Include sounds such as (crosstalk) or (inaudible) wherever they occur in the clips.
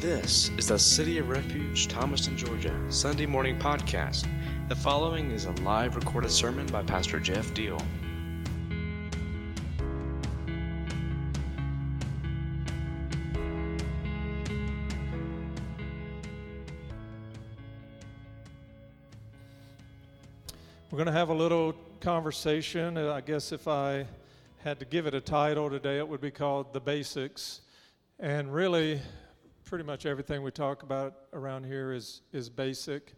This is the City of Refuge, Thomaston, Georgia, Sunday morning podcast. The following is a live recorded sermon by Pastor Jeff Deel. We're going to have a little conversation. Uh, I guess if I had to give it a title today, it would be called The Basics. And really, pretty much everything we talk about around here is, is basic.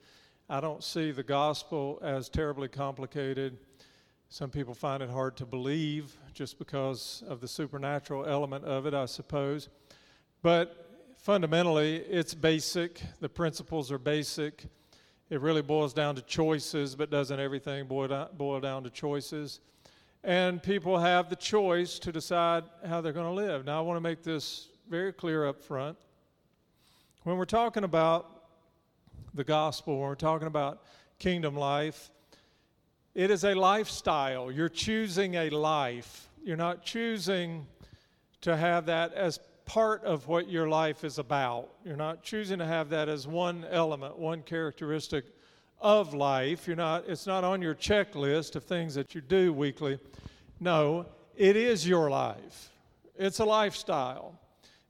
I don't see the gospel as terribly complicated. Some people find it hard to believe just because of the supernatural element of it, I suppose. But fundamentally, it's basic. The principles are basic. It really boils down to choices, but doesn't everything boil boil down to choices? And people have the choice to decide how they're going to live. Now, I want to make this very clear up front. When we're talking about the gospel, when we're talking about kingdom life, it is a lifestyle. You're choosing a life. You're not choosing to have that as part of what your life is about. You're not choosing to have that as one element, one characteristic of life. You're not it's not on your checklist of things that you do weekly. No, it is your life. It's a lifestyle.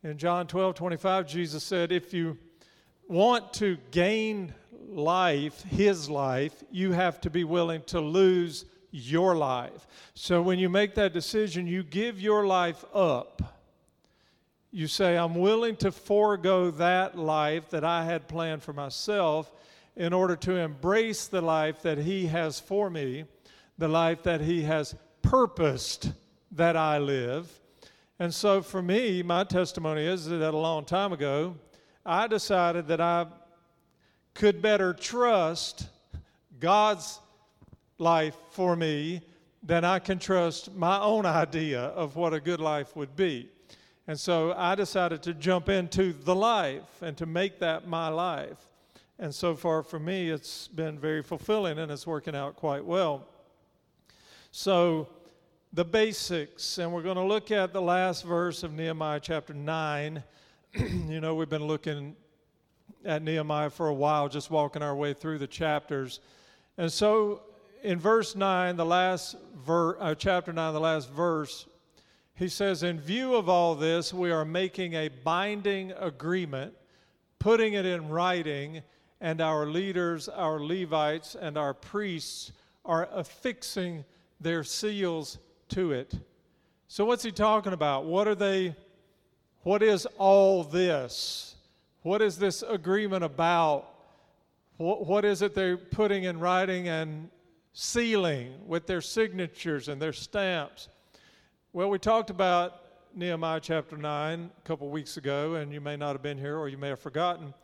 In John 12 25, Jesus said, If you want to gain life, his life, you have to be willing to lose your life. So when you make that decision, you give your life up. You say, I'm willing to forego that life that I had planned for myself in order to embrace the life that He has for me, the life that He has purposed that I live. And so for me, my testimony is that a long time ago, I decided that I could better trust God's life for me than I can trust my own idea of what a good life would be. And so I decided to jump into the life and to make that my life. And so far for me, it's been very fulfilling and it's working out quite well. So, the basics, and we're going to look at the last verse of Nehemiah chapter 9. (clears throat) you know, we've been looking at Nehemiah for a while, just walking our way through the chapters. And so in verse 9, the last ver- uh, chapter 9, the last verse, he says, In view of all this, we are making a binding agreement, putting it in writing, and our leaders, our Levites, and our priests are affixing their seals to it. So, what's he talking about? What are they? What is all this? What is this agreement about? What, what is it they're putting in writing and sealing with their signatures and their stamps? Well, we talked about Nehemiah chapter 9 a couple weeks ago, and you may not have been here or you may have forgotten.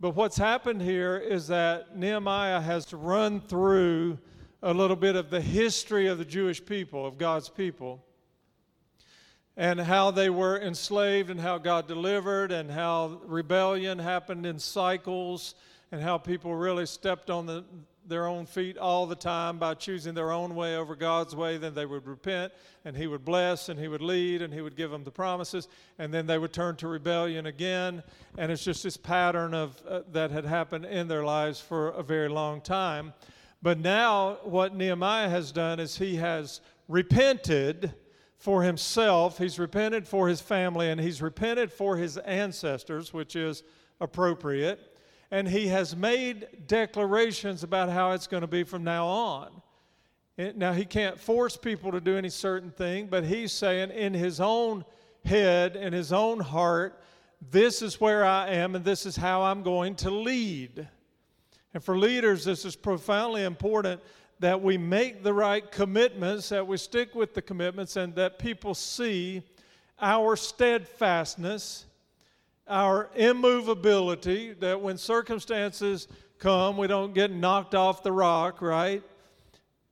But what's happened here is that Nehemiah has to run through a little bit of the history of the Jewish people, of God's people, and how they were enslaved and how God delivered, and how rebellion happened in cycles, and how people really stepped on the, their own feet all the time by choosing their own way over God's way. Then they would repent, and He would bless, and He would lead, and He would give them the promises, and then they would turn to rebellion again. And it's just this pattern of uh, that had happened in their lives for a very long time. But now, what Nehemiah has done is he has repented for himself, he's repented for his family, and he's repented for his ancestors, which is appropriate. And he has made declarations about how it's going to be from now on. Now, he can't force people to do any certain thing, but he's saying in his own head, in his own heart, this is where I am and this is how I'm going to lead. And for leaders, this is profoundly important that we make the right commitments, that we stick with the commitments, and that people see our steadfastness, our immovability, that when circumstances come, we don't get knocked off the rock, right?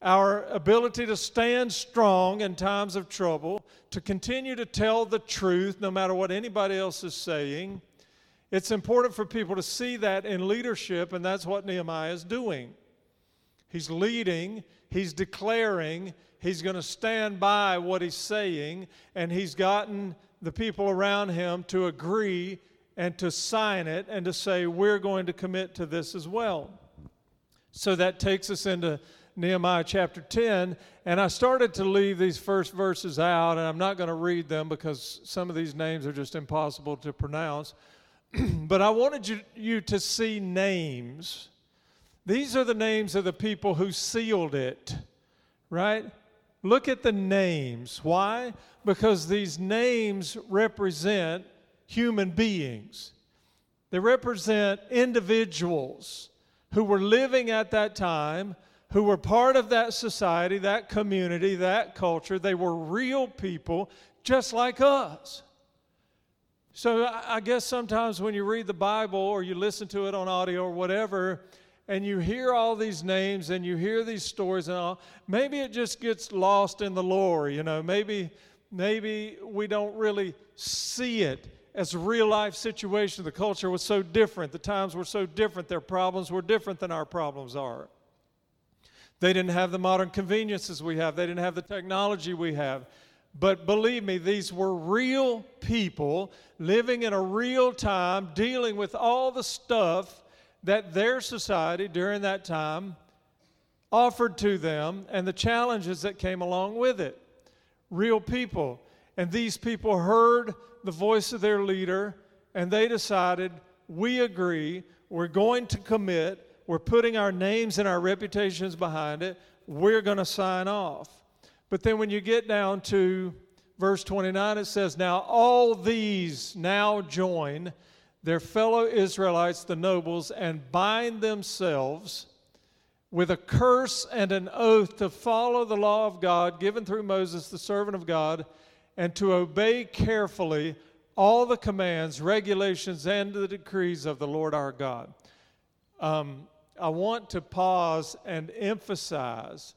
Our ability to stand strong in times of trouble, to continue to tell the truth no matter what anybody else is saying it's important for people to see that in leadership, and that's what Nehemiah is doing. He's leading, he's declaring, he's going to stand by what he's saying, and he's gotten the people around him to agree and to sign it and to say, We're going to commit to this as well. So that takes us into Nehemiah chapter 10. And I started to leave these first verses out, and I'm not going to read them because some of these names are just impossible to pronounce. (clears throat) but I wanted you, you to see names. These are the names of the people who sealed it, right? Look at the names. Why? Because these names represent human beings, they represent individuals who were living at that time, who were part of that society, that community, that culture. They were real people just like us. So I guess sometimes when you read the Bible or you listen to it on audio or whatever, and you hear all these names and you hear these stories and all, maybe it just gets lost in the lore, you know. Maybe maybe we don't really see it as a real life situation. The culture was so different, the times were so different, their problems were different than our problems are. They didn't have the modern conveniences we have, they didn't have the technology we have. But believe me, these were real people living in a real time, dealing with all the stuff that their society during that time offered to them and the challenges that came along with it. Real people. And these people heard the voice of their leader and they decided, we agree, we're going to commit we're putting our names and our reputations behind it. We're going to sign off. But then when you get down to verse 29, it says, Now all these now join their fellow Israelites, the nobles, and bind themselves with a curse and an oath to follow the law of God given through Moses, the servant of God, and to obey carefully all the commands, regulations, and the decrees of the Lord our God. Um, I want to pause and emphasize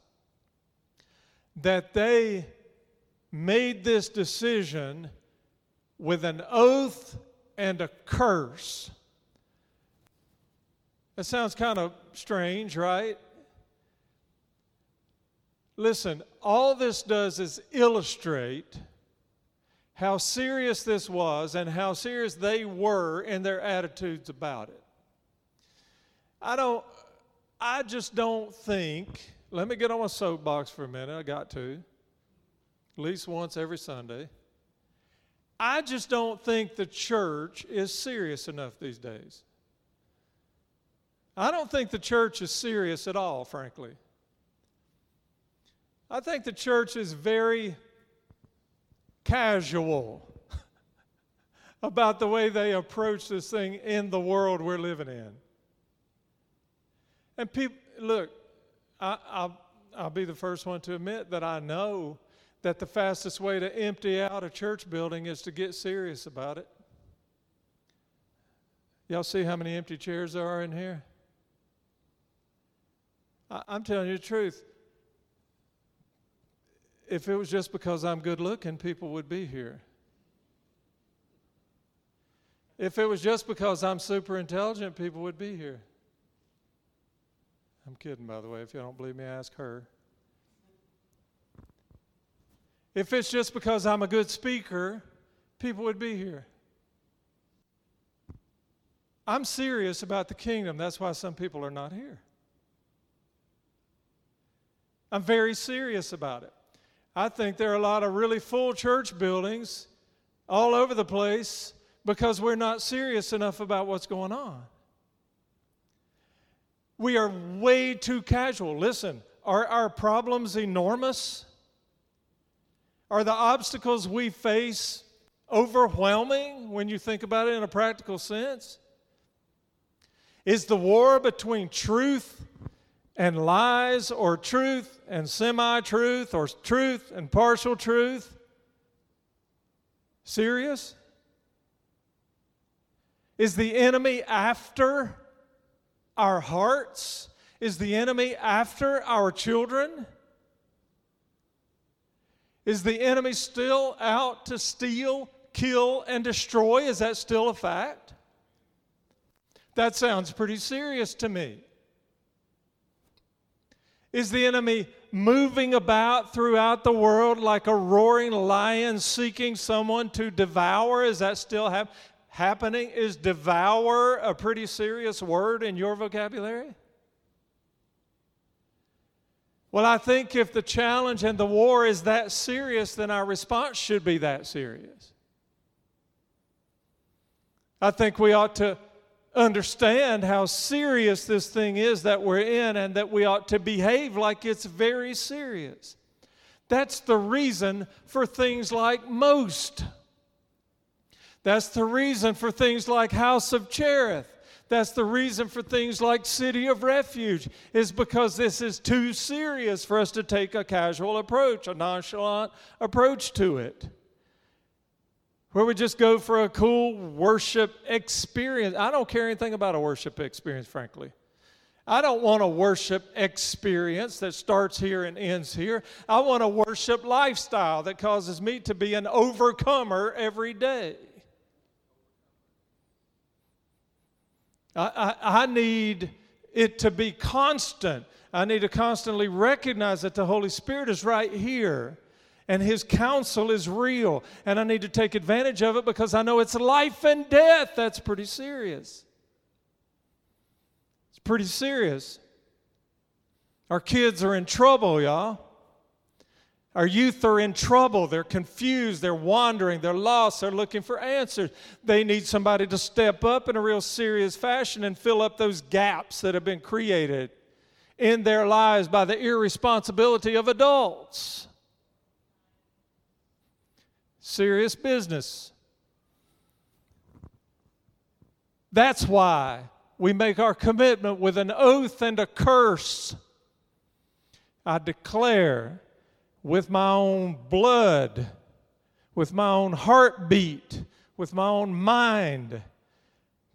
that they made this decision with an oath and a curse. That sounds kind of strange, right? Listen, all this does is illustrate how serious this was and how serious they were in their attitudes about it. I don't, I just don't think, let me get on my soapbox for a minute. I got to, at least once every Sunday. I just don't think the church is serious enough these days. I don't think the church is serious at all, frankly. I think the church is very casual (laughs) about the way they approach this thing in the world we're living in. And people, look, I, I'll, I'll be the first one to admit that I know that the fastest way to empty out a church building is to get serious about it. Y'all see how many empty chairs there are in here? I, I'm telling you the truth. If it was just because I'm good looking, people would be here. If it was just because I'm super intelligent, people would be here. I'm kidding, by the way. If you don't believe me, ask her. If it's just because I'm a good speaker, people would be here. I'm serious about the kingdom. That's why some people are not here. I'm very serious about it. I think there are a lot of really full church buildings all over the place because we're not serious enough about what's going on. We are way too casual. Listen, are our problems enormous? Are the obstacles we face overwhelming when you think about it in a practical sense? Is the war between truth and lies, or truth and semi truth, or truth and partial truth serious? Is the enemy after our hearts? Is the enemy after our children? Is the enemy still out to steal, kill, and destroy? Is that still a fact? That sounds pretty serious to me. Is the enemy moving about throughout the world like a roaring lion seeking someone to devour? Is that still hap- happening? Is devour a pretty serious word in your vocabulary? Well, I think if the challenge and the war is that serious, then our response should be that serious. I think we ought to understand how serious this thing is that we're in and that we ought to behave like it's very serious. That's the reason for things like most. That's the reason for things like House of Cherith. That's the reason for things like City of Refuge, is because this is too serious for us to take a casual approach, a nonchalant approach to it where we just go for a cool worship experience. I don't care anything about a worship experience, frankly. I don't want a worship experience that starts here and ends here. I want a worship lifestyle that causes me to be an overcomer every day. I, I, I need it to be constant. I need to constantly recognize that the Holy Spirit is right here and his counsel is real. And I need to take advantage of it because I know it's life and death. That's pretty serious. It's pretty serious. Our kids are in trouble, y'all. Our youth are in trouble. They're confused. They're wandering. They're lost. They're looking for answers. They need somebody to step up in a real serious fashion and fill up those gaps that have been created in their lives by the irresponsibility of adults. Serious business. That's why we make our commitment with an oath and a curse. I declare with my own blood, with my own heartbeat, with my own mind,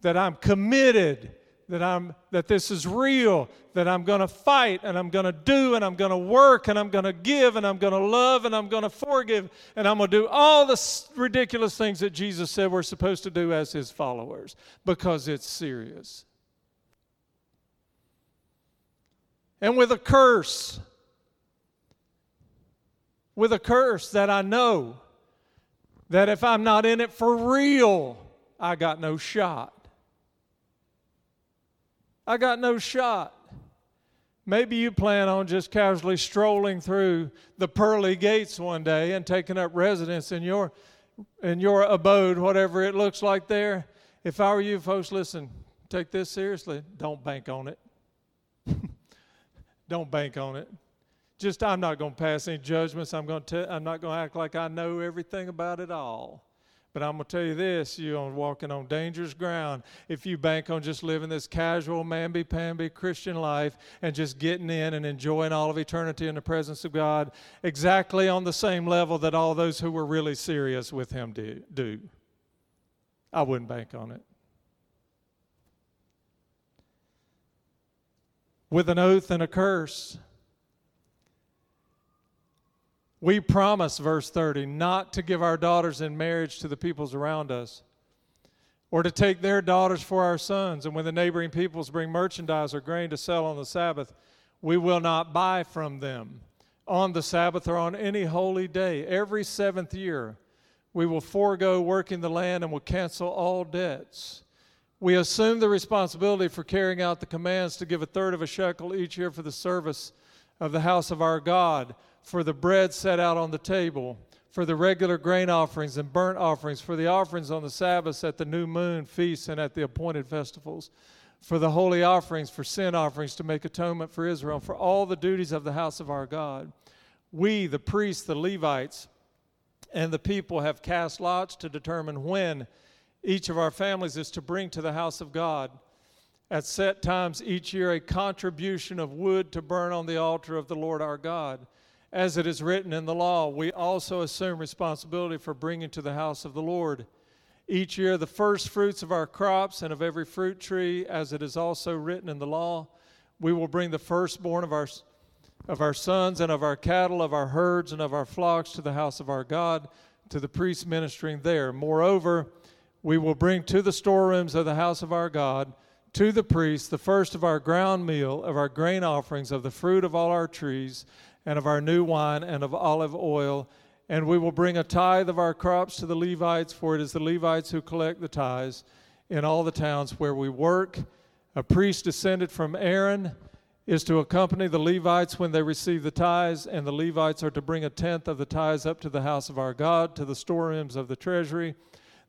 that I'm committed that I'm that this is real, that I'm going to fight and I'm going to do and I'm going to work and I'm going to give and I'm going to love and I'm going to forgive and I'm going to do all the ridiculous things that Jesus said we're supposed to do as his followers because it's serious. And with a curse, with a curse that I know that if I'm not in it for real, I got no shot. I got no shot. Maybe you plan on just casually strolling through the pearly gates one day and taking up residence in your in your abode, whatever it looks like there. If I were you folks, listen, take this seriously. Don't bank on it. (laughs) Don't bank on it. Just I'm not going to pass any judgments. I'm going to I'm not going to act like I know everything about it all. But I'm going to tell you this you're walking on dangerous ground if you bank on just living this casual, mamby pamby Christian life and just getting in and enjoying all of eternity in the presence of God exactly on the same level that all those who were really serious with Him do. do. I wouldn't bank on it. With an oath and a curse, we promise, verse 30, not to give our daughters in marriage to the peoples around us, or to take their daughters for our sons. And when the neighboring peoples bring merchandise or grain to sell on the Sabbath, we will not buy from them on the Sabbath or on any holy day. Every seventh year, we will forego working the land and will cancel all debts. We assume the responsibility for carrying out the commands to give a third of a shekel each year for the service of the house of our God for the bread set out on the table, for the regular grain offerings and burnt offerings, for the offerings on the Sabbaths at the new moon feasts and at the appointed festivals, for the holy offerings, for sin offerings to make atonement for Israel, for all the duties of the house of our God. We, the priests, the Levites, and the people have cast lots to determine when each of our families is to bring to the house of God at set times each year a contribution of wood to burn on the altar of the Lord our God as it is written in the law, we also assume responsibility for bringing to the house of the Lord each year the first fruits of our crops and of every fruit tree, as it is also written in the law. We will bring the firstborn of our, of our sons and of our cattle, of our herds, and of our flocks to the house of our God, to the priests ministering there. Moreover, we will bring to the storerooms of the house of our God to the priests, the first of our ground meal, of our grain offerings, of the fruit of all our trees, and of our new wine, and of olive oil. And we will bring a tithe of our crops to the Levites, for it is the Levites who collect the tithes in all the towns where we work. A priest descended from Aaron is to accompany the Levites when they receive the tithes, and the Levites are to bring a tenth of the tithes up to the house of our God, to the storerooms of the treasury.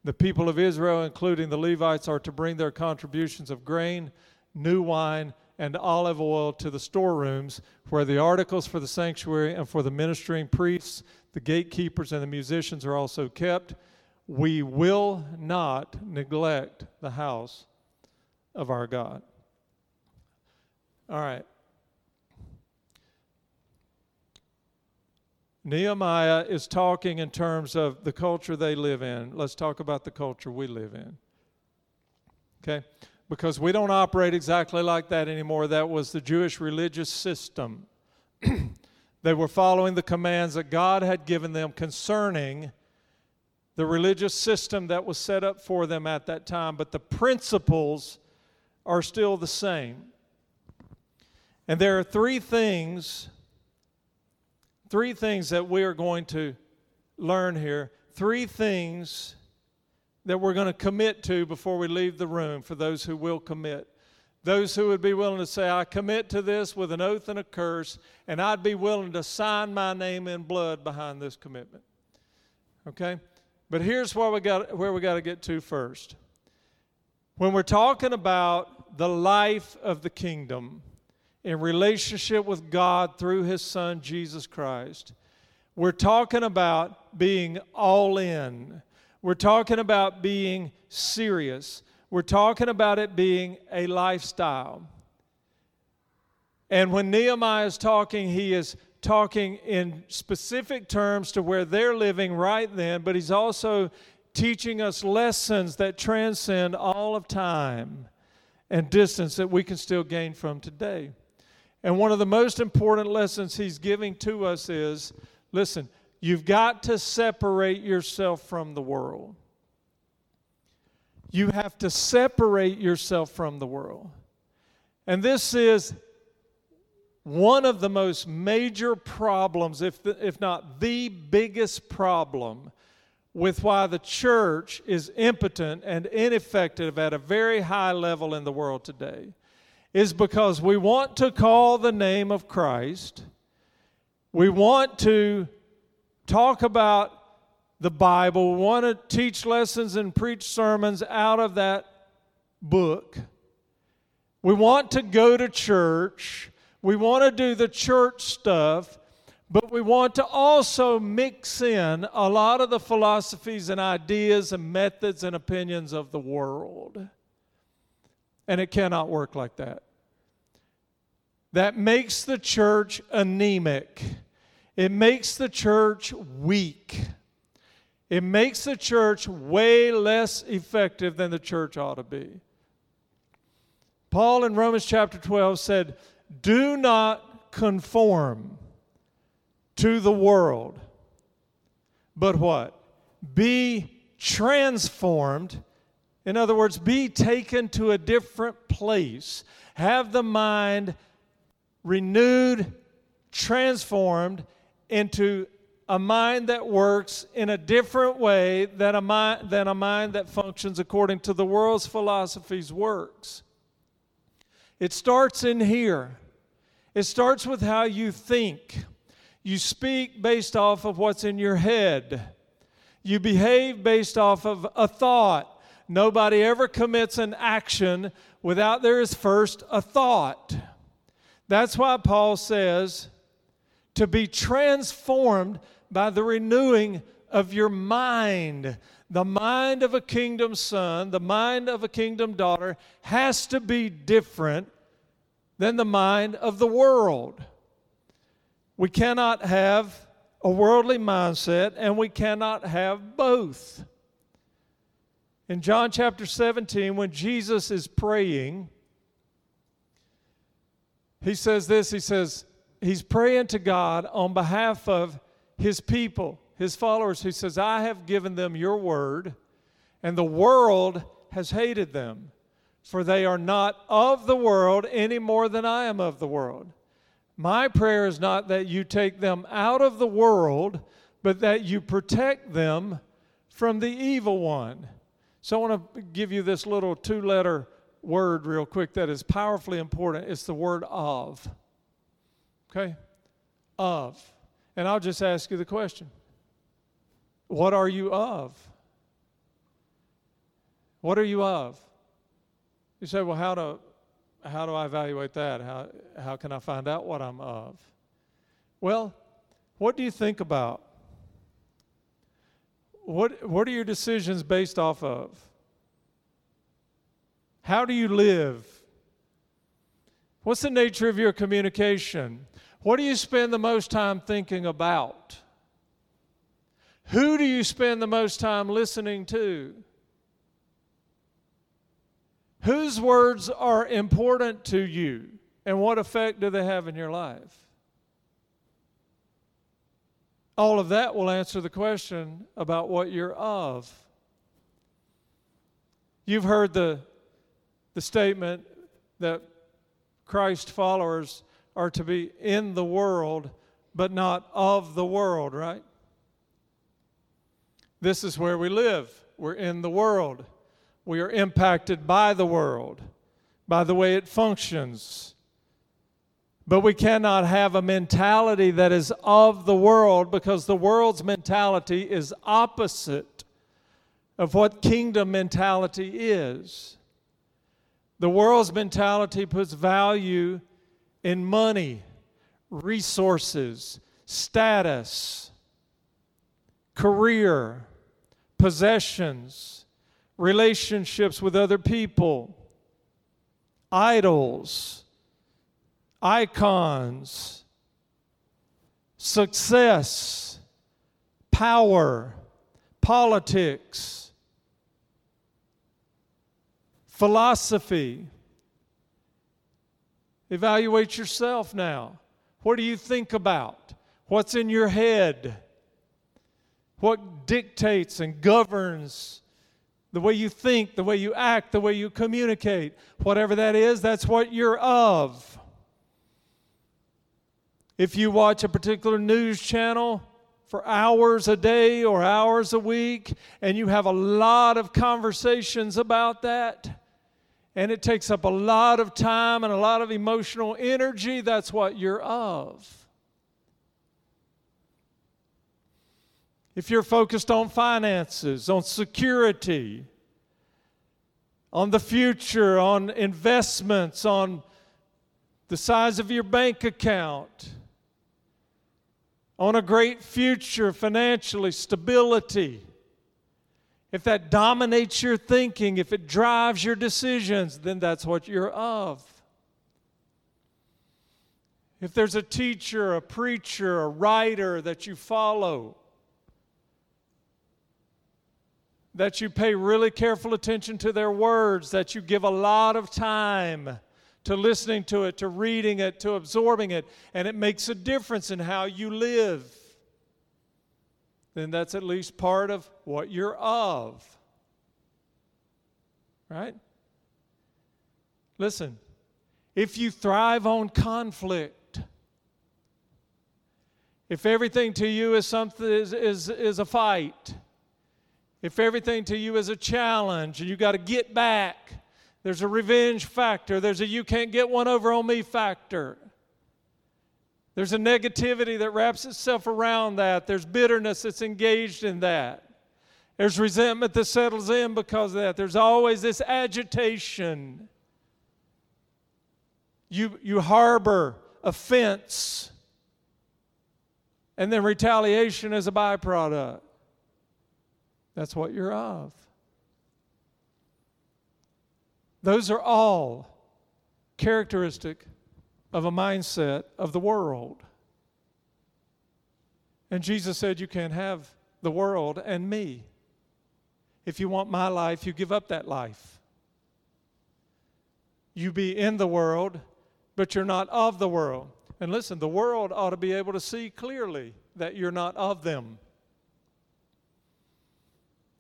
The people of Israel, including the Levites, are to bring their contributions of grain, new wine, and olive oil to the storerooms, where the articles for the sanctuary and for the ministering priests, the gatekeepers, and the musicians are also kept. We will not neglect the house of our God. All right. Nehemiah is talking in terms of the culture they live in. Let's talk about the culture we live in. Okay? Because we don't operate exactly like that anymore. That was the Jewish religious system. (clears throat) they were following the commands that God had given them concerning the religious system that was set up for them at that time, but the principles are still the same. And there are three things, three things that we are going to learn here. Three things that we're going to commit to before we leave the room for those who will commit. Those who would be willing to say, I commit to this with an oath and a curse, and I'd be willing to sign my name in blood behind this commitment. Okay? But here's where we got, where we got to get to first. When we're talking about the life of the kingdom, in relationship with God through His Son, Jesus Christ. We're talking about being all in. We're talking about being serious. We're talking about it being a lifestyle. And when Nehemiah is talking, he is talking in specific terms to where they're living right then, but he's also teaching us lessons that transcend all of time and distance that we can still gain from today. And one of the most important lessons he's giving to us is listen, you've got to separate yourself from the world. You have to separate yourself from the world. And this is one of the most major problems, if, the, if not the biggest problem, with why the church is impotent and ineffective at a very high level in the world today is because we want to call the name of Christ. We want to talk about the Bible. Want to teach lessons and preach sermons out of that book. We want to go to church. We want to do the church stuff, but we want to also mix in a lot of the philosophies and ideas and methods and opinions of the world. And it cannot work like that. That makes the church anemic. It makes the church weak. It makes the church way less effective than the church ought to be. Paul in Romans chapter 12 said, Do not conform to the world, but what? Be transformed in other words, be taken to a different place. Have the mind renewed, transformed into a mind that works in a different way than a mind, than a mind that functions according to the world's philosophies works. It starts in here. It starts with how you think. You speak based off of what's in your head. You behave based off of a thought. Nobody ever commits an action without there is first a thought. That's why Paul says to be transformed by the renewing of your mind. The mind of a kingdom son, the mind of a kingdom daughter has to be different than the mind of the world. We cannot have a worldly mindset and we cannot have both. In John chapter 17, when Jesus is praying, he says this he says, he's praying to God on behalf of his people, his followers, He says, I have given them your word, and the world has hated them for they are not of the world any more than I am of the world. My prayer is not that you take them out of the world, but that you protect them from the evil one. So I want to give you this little two letter word real quick that is powerfully important. It's the word of. Okay? Of. And I'll just ask you the question What are you of? What are you of? You say, well, how do, how do I evaluate that? How, how can I find out what I'm of? Well, what do you think about? What, what are your decisions based off of? How do you live? What's the nature of your communication? What do you spend the most time thinking about? Who do you spend the most time listening to? Whose words are important to you and what effect do they have in your life? All of that will answer the question about what you're of. You've heard the, the statement that Christ followers are to be in the world, but not of the world, right? This is where we live. We're in the world. We are impacted by the world, by the way it functions. But we cannot have a mentality that is of the world because the world's mentality is opposite of what kingdom mentality is. The world's mentality puts value in money, resources, status, career, possessions relationships with other people, idols, icons, success, power, politics, philosophy. Evaluate yourself now. What do you think about? What's in your head? What dictates and governs the way you think, the way you act, the way you communicate. Whatever that is, that's what you're of. If you watch a particular news channel for hours a day or hours a week, and you have a lot of conversations about that, and it takes up a lot of time and a lot of emotional energy, that's what you're of. If you're focused on finances, on security, on the future, on investments, on the size of your bank account, on a great future financially, stability, if that dominates your thinking, if it drives your decisions, then that's what you're of. If there's a teacher, a preacher, a writer that you follow, that you pay really careful attention to their words, that you give a lot of time to listening to it, to reading it, to absorbing it, and it makes a difference in how you live, then that's at least part of what you're of. Right? Listen, if you thrive on conflict, if everything to you is something is, is, is a fight, if everything to you is a challenge and you got to get back, there's a revenge factor, there's a you can't get one over on me factor. There's a negativity that wraps itself around that. There's bitterness that's engaged in that. There's resentment that settles in because of that. There's always this agitation. You, you harbor offense, and then retaliation is a byproduct. That's what you're of. Those are all characteristic of a mindset of the world. And Jesus said, You can't have the world and me. If you want my life, you give up that life. You be in the world, but you're not of the world. And listen, the world ought to be able to see clearly that you're not of them.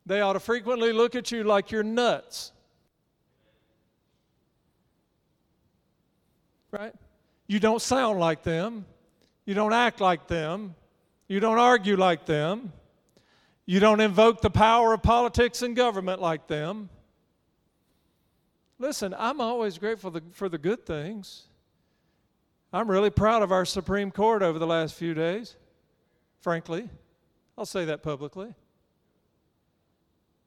They ought to frequently look at you like you're nuts. right? You don't sound like them. You don't act like them. You don't argue like them. You don't invoke the power of politics and government like them. Listen, I'm always grateful for the good things. I'm really proud of our Supreme Court over the last few days, frankly. I'll say that publicly.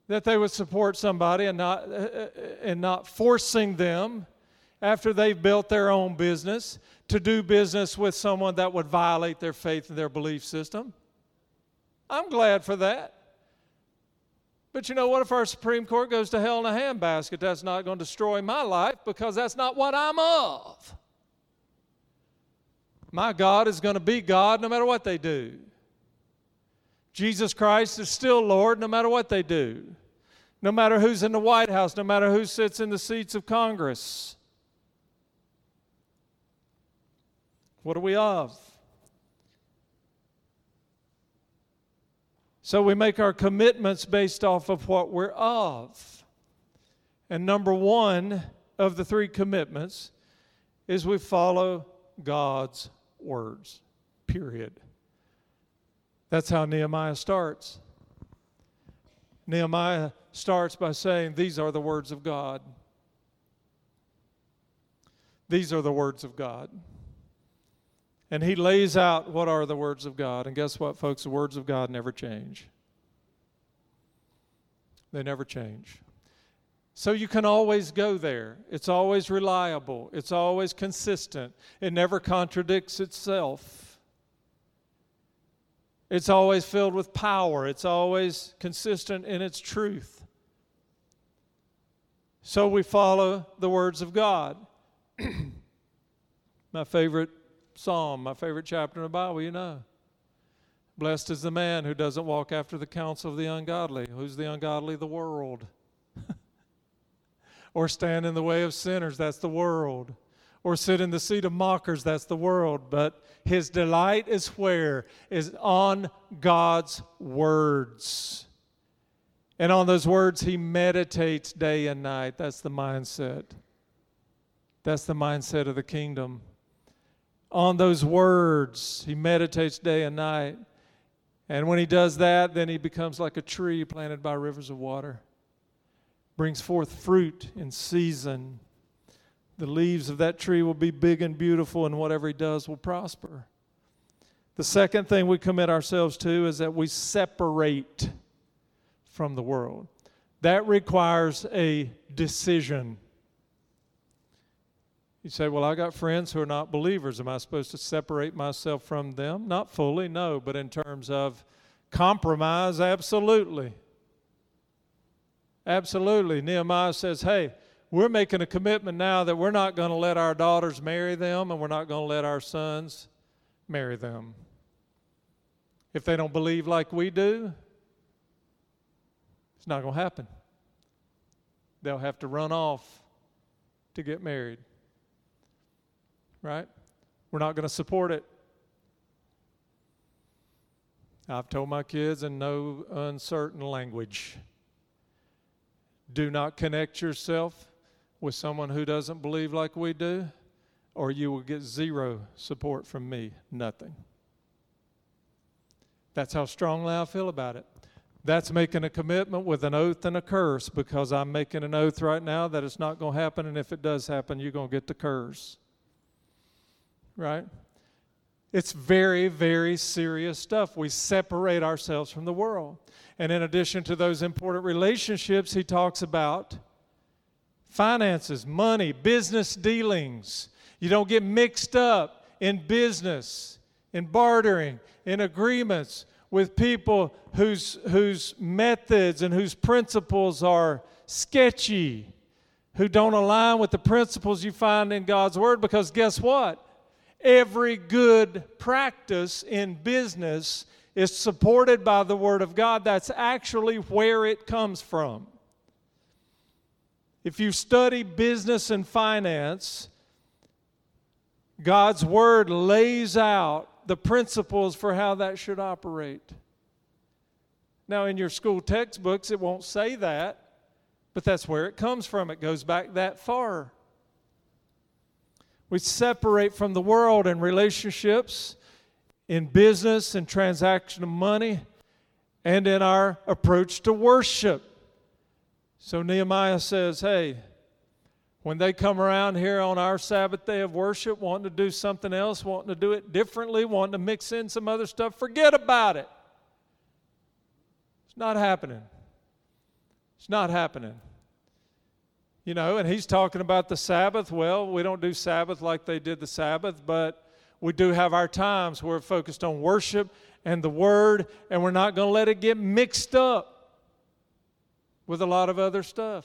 That they would support somebody and not, uh, uh, and not forcing them after they've built their own business to do business with someone that would violate their faith and their belief system. I'm glad for that. But you know what? If our Supreme Court goes to hell in a handbasket, that's not going to destroy my life because that's not what I'm of. My God is going to be God no matter what they do. Jesus Christ is still Lord no matter what they do, no matter who's in the White House, no matter who sits in the seats of Congress. What are we of? So we make our commitments based off of what we're of. And number one of the three commitments is we follow God's words, period. That's how Nehemiah starts. Nehemiah starts by saying, These are the words of God. These are the words of God. And he lays out what are the words of God. And guess what, folks? The words of God never change. They never change. So you can always go there. It's always reliable, it's always consistent, it never contradicts itself. It's always filled with power, it's always consistent in its truth. So we follow the words of God. (clears throat) my favorite psalm, my favorite chapter in the Bible, you know. Blessed is the man who doesn't walk after the counsel of the ungodly. Who's the ungodly? The world. (laughs) or stand in the way of sinners. That's the world. Or sit in the seat of mockers. That's the world. But his delight is where? Is on God's words. And on those words, he meditates day and night. That's the mindset. That's the mindset of the kingdom on those words. He meditates day and night. And when he does that, then he becomes like a tree planted by rivers of water, brings forth fruit in season. The leaves of that tree will be big and beautiful, and whatever he does will prosper. The second thing we commit ourselves to is that we separate from the world. That requires a decision. You say, Well, I got friends who are not believers. Am I supposed to separate myself from them? Not fully, no, but in terms of compromise, absolutely. Absolutely. Nehemiah says, Hey, we're making a commitment now that we're not going to let our daughters marry them and we're not going to let our sons marry them. If they don't believe like we do, it's not going to happen. They'll have to run off to get married right? We're not going to support it. I've told my kids in no uncertain language do not connect yourself with someone who doesn't believe like we do, or you will get zero support from me. Nothing. That's how strongly I feel about it. That's making a commitment with an oath and a curse because I'm making an oath right now that it's not going to happen, and if it does happen, you're going to get the curse right? It's very, very serious stuff. We separate ourselves from the world. And in addition to those important relationships, he talks about finances, money, business dealings. You don't get mixed up in business, in bartering, in agreements with people whose, whose methods and whose principles are sketchy, who don't align with the principles you find in God's Word, because guess what? Every good practice in business is supported by the Word of God. That's actually where it comes from. If you study business and finance, God's Word lays out the principles for how that should operate. Now, in your school textbooks, it won't say that, but that's where it comes from. It goes back that far. We separate from the world in relationships, in business and transaction of money, and in our approach to worship. So Nehemiah says, hey, when they come around here on our Sabbath day of worship, wanting to do something else, wanting to do it differently, wanting to mix in some other stuff, forget about it. It's not happening. It's not happening. You know, and he's talking about the Sabbath. Well, we don't do Sabbath like they did the Sabbath, but we do have our times where we're focused on worship and the Word, and we're not going to let it get mixed up with a lot of other stuff.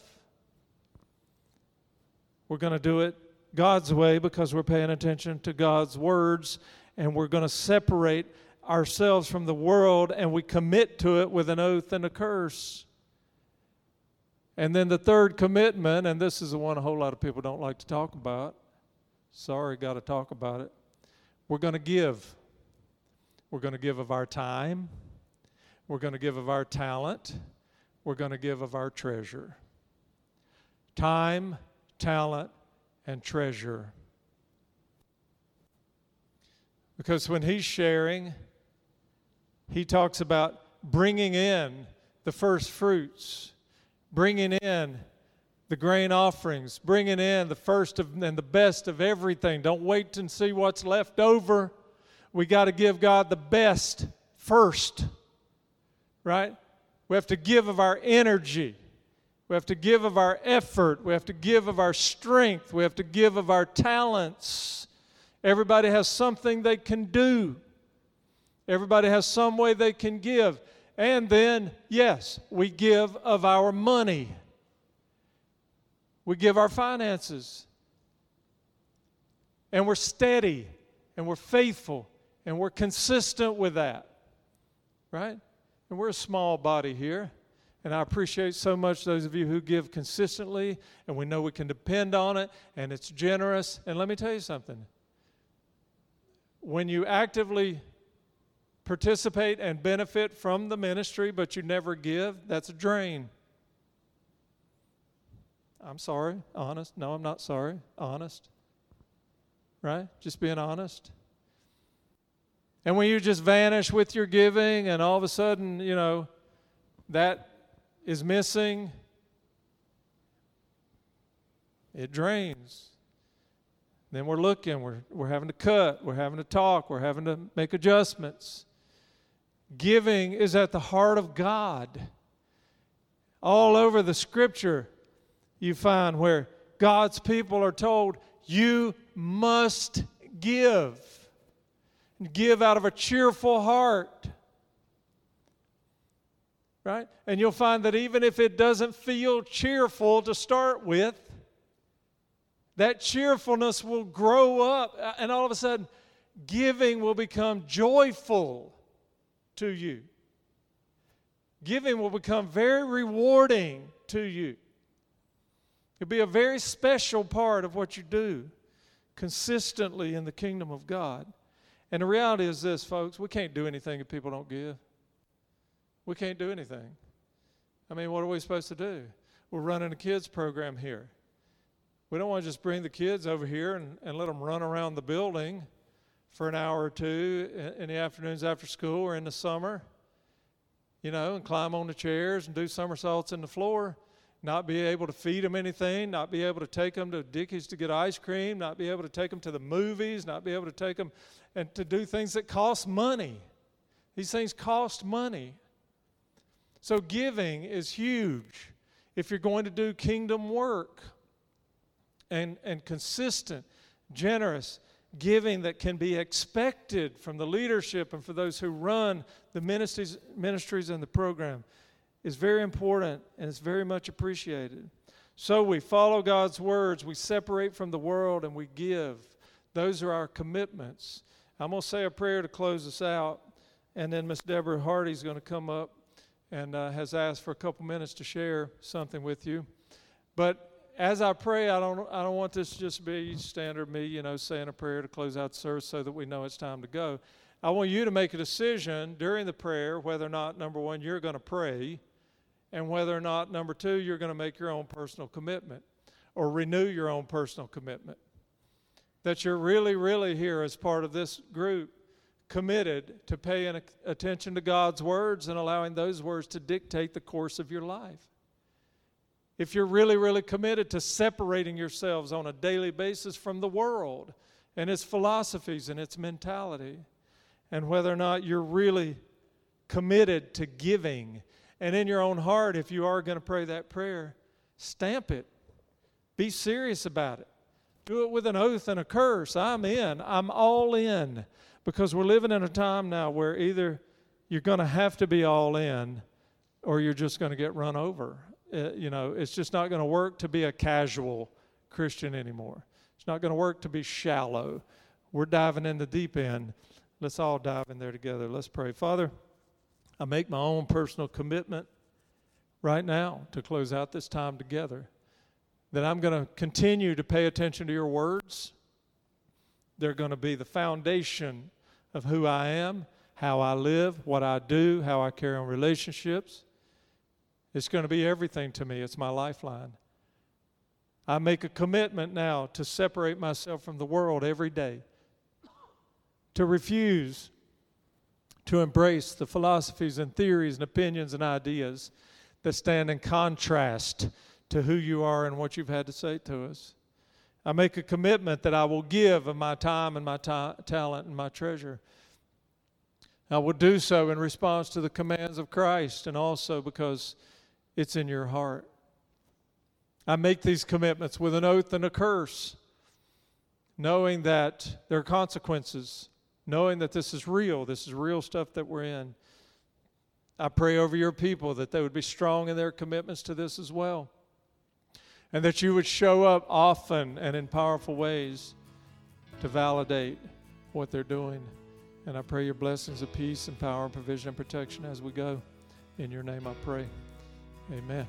We're going to do it God's way because we're paying attention to God's words and we're going to separate ourselves from the world and we commit to it with an oath and a curse. And then the third commitment, and this is the one a whole lot of people don't like to talk about. Sorry, got to talk about it. We're going to give. We're going to give of our time. We're going to give of our talent. We're going to give of our treasure. Time, talent, and treasure. Because when he's sharing, he talks about bringing in the first fruits, bringing in the grain offerings, bringing in the first of, and the best of everything. Don't wait and see what's left over. We got to give God the best first, right? We have to give of our energy. We have to give of our effort. We have to give of our strength. We have to give of our talents. Everybody has something they can do. Everybody has some way they can give. And then, yes, we give of our money. We give our finances. And we're steady and we're faithful and we're consistent with that. Right? And we're a small body here. And I appreciate so much those of you who give consistently, and we know we can depend on it, and it's generous. And let me tell you something when you actively participate and benefit from the ministry, but you never give, that's a drain. I'm sorry, honest. No, I'm not sorry, honest. Right? Just being honest. And when you just vanish with your giving, and all of a sudden, you know, that is missing, it drains. Then we're looking, we're, we're having to cut, we're having to talk, we're having to make adjustments. Giving is at the heart of God. All over the scripture, you find where God's people are told, You must give. Give out of a cheerful heart right? And you'll find that even if it doesn't feel cheerful to start with, that cheerfulness will grow up, and all of a sudden, giving will become joyful to you. Giving will become very rewarding to you. It'll be a very special part of what you do consistently in the kingdom of God. And the reality is this, folks we can't do anything if people don't give. We can't do anything. I mean, what are we supposed to do? We're running a kids program here. We don't want to just bring the kids over here and, and let them run around the building for an hour or two in, the afternoons after school or in the summer, you know, and climb on the chairs and do somersaults in the floor, not be able to feed them anything, not be able to take them to Dickie's to get ice cream, not be able to take them to the movies, not be able to take them and to do things that cost money. These things cost money. So, giving is huge if you're going to do kingdom work and, and consistent, generous giving that can be expected from the leadership and for those who run the ministries, ministries and the program is very important and it's very much appreciated. So we follow God's words, we separate from the world, and we give. Those are our commitments. I'm going to say a prayer to close us out, and then Miss Deborah Hardy is going to come up and uh, has asked for a couple minutes to share something with you. But as I pray, I don't, I don't want this to just be standard me, you know, saying a prayer to close out service so that we know it's time to go. I want you to make a decision during the prayer whether or not, number one, you're going to pray, and whether or not, number two, you're going to make your own personal commitment or renew your own personal commitment. that you're really, really here as part of this group, committed to paying attention to God's words and allowing those words to dictate the course of your life. If you're really, really committed to separating yourselves on a daily basis from the world and its philosophies and its mentality, and whether or not you're really committed to giving. And in your own heart, if you are going to pray that prayer, stamp it. Be serious about it. Do it with an oath and a curse. I'm in. I'm all in. Because we're living in a time now where either you're going to have to be all in or you're just going to get run over. Uh, you know, it's just not going to work to be a casual Christian anymore. It's not going to work to be shallow. We're diving in the deep end. Let's all dive in there together. Let's pray. Father, I make my own personal commitment right now to close out this time together that I'm going to continue to pay attention to your words. They're going to be the foundation of who I am, how I live, what I do, how I carry on relationships. It's going to be everything to me. It's my lifeline. I make a commitment now to separate myself from the world every day, to refuse to embrace the philosophies and theories and opinions and ideas that stand in contrast to who you are and what you've had to say to us. I make a commitment that I will give of my time and my ta- talent and my treasure. I will do so in response to the commands of Christ and also because it's in your heart. I make these commitments with an oath and a curse, knowing that there are consequences, knowing that this is real, this is real stuff that we're in. I pray over your people that they would be strong in their commitments to this as well and that you would show up often and in powerful ways to validate what they're doing. And I pray your blessings of peace and power and provision and protection as we go. In your name I pray. Amen.